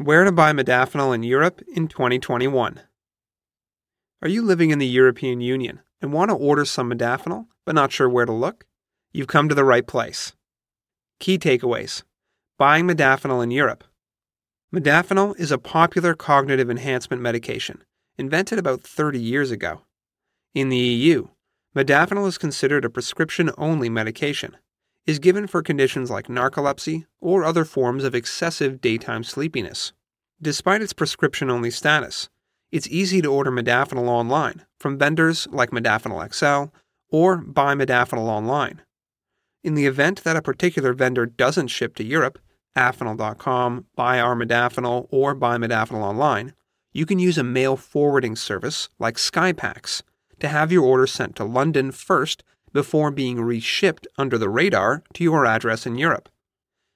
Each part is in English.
Where to buy modafinil in Europe in 2021. Are you living in the European Union and want to order some modafinil but not sure where to look? You've come to the right place. Key takeaways Buying modafinil in Europe. Modafinil is a popular cognitive enhancement medication invented about 30 years ago. In the EU, modafinil is considered a prescription only medication is given for conditions like narcolepsy or other forms of excessive daytime sleepiness. Despite its prescription only status, it's easy to order modafinil online from vendors like Modafinil XL or Buy Modafinil Online. In the event that a particular vendor doesn't ship to Europe, Afinil.com, Buy Armodafinil, or Buy Modafinil Online, you can use a mail forwarding service like Skypax to have your order sent to London first before being reshipped under the radar to your address in Europe.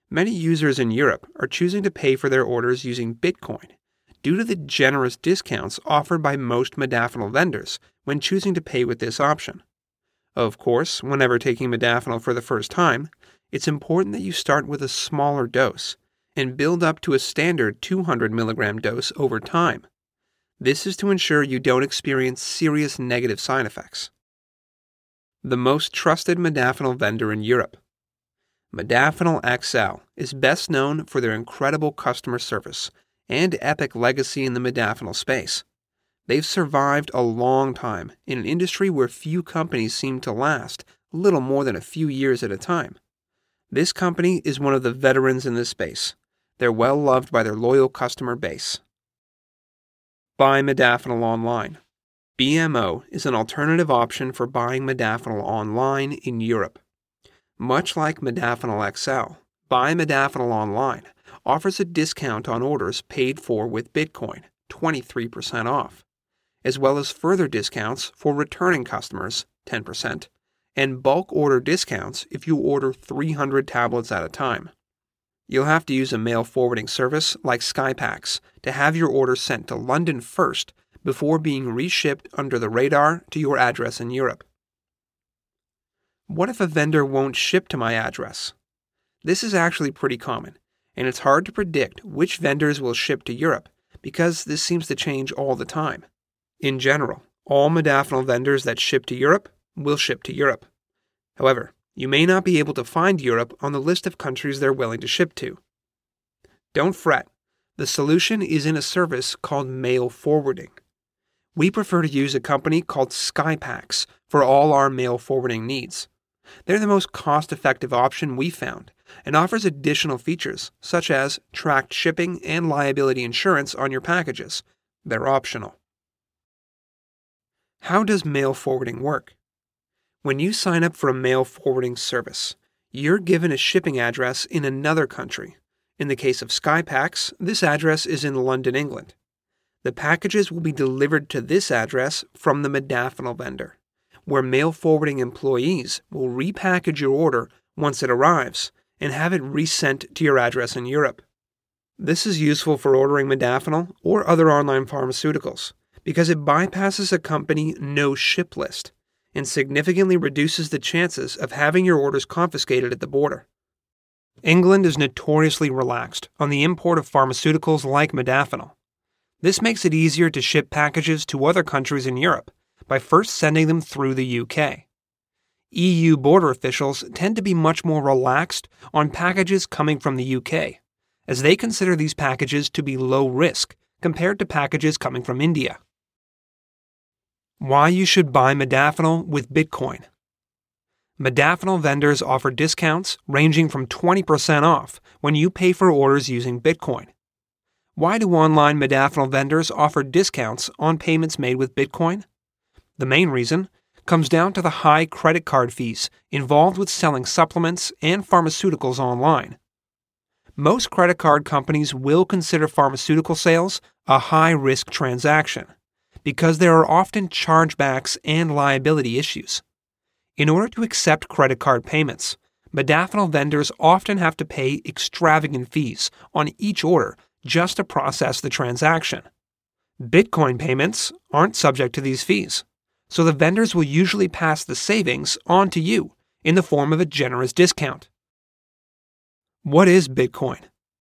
Many users in Europe are choosing to pay for their orders using Bitcoin due to the generous discounts offered by most modafinil vendors when choosing to pay with this option. Of course, whenever taking modafinil for the first time, it's important that you start with a smaller dose and build up to a standard 200 milligram dose over time. This is to ensure you don't experience serious negative side effects the most trusted modafinil vendor in Europe. Modafinil XL is best known for their incredible customer service and epic legacy in the modafinil space. They've survived a long time in an industry where few companies seem to last little more than a few years at a time. This company is one of the veterans in this space. They're well loved by their loyal customer base. Buy Modafinil online. BMO is an alternative option for buying modafinil online in Europe. Much like Modafinil XL, Buy Modafinil Online offers a discount on orders paid for with Bitcoin, 23% off, as well as further discounts for returning customers, 10%, and bulk order discounts if you order 300 tablets at a time. You'll have to use a mail forwarding service like Skypax to have your order sent to London first before being reshipped under the radar to your address in Europe. What if a vendor won't ship to my address? This is actually pretty common, and it's hard to predict which vendors will ship to Europe because this seems to change all the time. In general, all modafinil vendors that ship to Europe will ship to Europe. However, you may not be able to find Europe on the list of countries they're willing to ship to. Don't fret. The solution is in a service called mail forwarding we prefer to use a company called Skypax for all our mail forwarding needs. They're the most cost effective option we found and offers additional features such as tracked shipping and liability insurance on your packages. They're optional. How does mail forwarding work? When you sign up for a mail forwarding service, you're given a shipping address in another country. In the case of Skypax, this address is in London, England. The packages will be delivered to this address from the modafinil vendor, where mail forwarding employees will repackage your order once it arrives and have it resent to your address in Europe. This is useful for ordering modafinil or other online pharmaceuticals because it bypasses a company no ship list and significantly reduces the chances of having your orders confiscated at the border. England is notoriously relaxed on the import of pharmaceuticals like modafinil, this makes it easier to ship packages to other countries in Europe by first sending them through the UK. EU border officials tend to be much more relaxed on packages coming from the UK, as they consider these packages to be low risk compared to packages coming from India. Why you should buy modafinil with Bitcoin. Modafinil vendors offer discounts ranging from 20% off when you pay for orders using Bitcoin why do online modafinil vendors offer discounts on payments made with Bitcoin? The main reason comes down to the high credit card fees involved with selling supplements and pharmaceuticals online. Most credit card companies will consider pharmaceutical sales a high risk transaction because there are often chargebacks and liability issues. In order to accept credit card payments, modafinil vendors often have to pay extravagant fees on each order just to process the transaction. Bitcoin payments aren't subject to these fees, so the vendors will usually pass the savings on to you in the form of a generous discount. What is Bitcoin?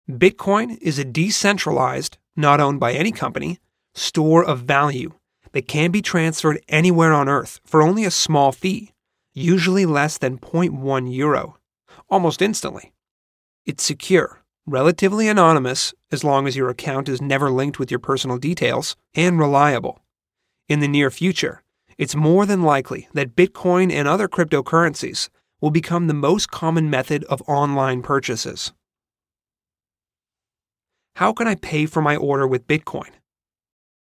Bitcoin is a decentralized, not owned by any company, store of value that can be transferred anywhere on Earth for only a small fee, usually less than 0.1 euro, almost instantly. It's secure, relatively anonymous as long as your account is never linked with your personal details, and reliable. In the near future, it's more than likely that Bitcoin and other cryptocurrencies will become the most common method of online purchases. How can I pay for my order with Bitcoin?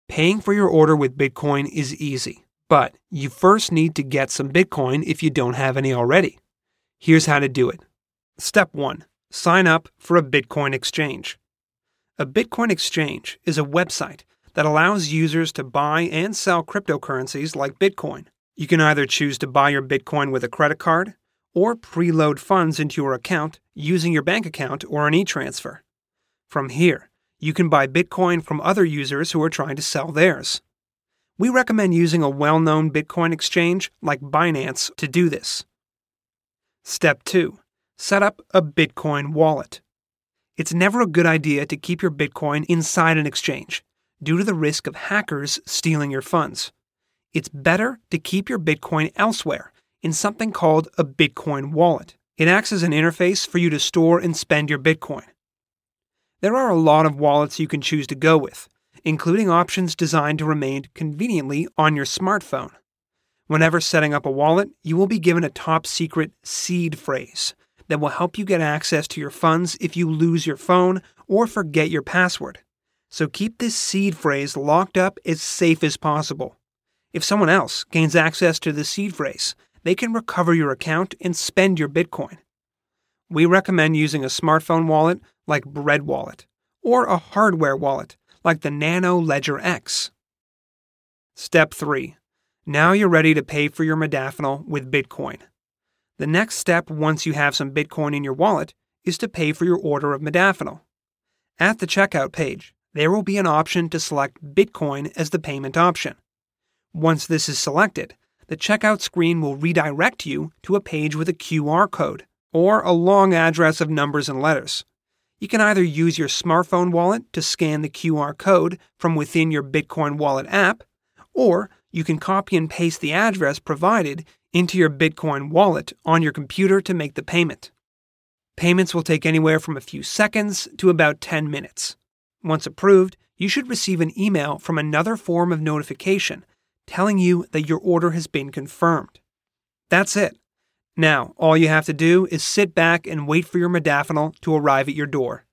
Paying for your order with Bitcoin is easy, but you first need to get some Bitcoin if you don't have any already. Here's how to do it. Step 1 Sign up for a Bitcoin exchange. A Bitcoin exchange is a website that allows users to buy and sell cryptocurrencies like Bitcoin. You can either choose to buy your Bitcoin with a credit card or preload funds into your account using your bank account or an e transfer. From here, you can buy Bitcoin from other users who are trying to sell theirs. We recommend using a well known Bitcoin exchange like Binance to do this. Step 2 Set up a Bitcoin wallet. It's never a good idea to keep your Bitcoin inside an exchange due to the risk of hackers stealing your funds. It's better to keep your Bitcoin elsewhere in something called a Bitcoin wallet. It acts as an interface for you to store and spend your Bitcoin. There are a lot of wallets you can choose to go with, including options designed to remain conveniently on your smartphone. Whenever setting up a wallet, you will be given a top secret seed phrase that will help you get access to your funds if you lose your phone or forget your password. So keep this seed phrase locked up as safe as possible. If someone else gains access to the seed phrase, they can recover your account and spend your Bitcoin. We recommend using a smartphone wallet like Bread Wallet or a hardware wallet like the Nano Ledger X. Step 3. Now you're ready to pay for your modafinil with Bitcoin. The next step once you have some Bitcoin in your wallet is to pay for your order of modafinil. At the checkout page, there will be an option to select Bitcoin as the payment option. Once this is selected, the checkout screen will redirect you to a page with a QR code or a long address of numbers and letters. You can either use your smartphone wallet to scan the QR code from within your Bitcoin wallet app, or you can copy and paste the address provided into your Bitcoin wallet on your computer to make the payment. Payments will take anywhere from a few seconds to about 10 minutes. Once approved, you should receive an email from another form of notification telling you that your order has been confirmed. That's it. Now, all you have to do is sit back and wait for your modafinil to arrive at your door.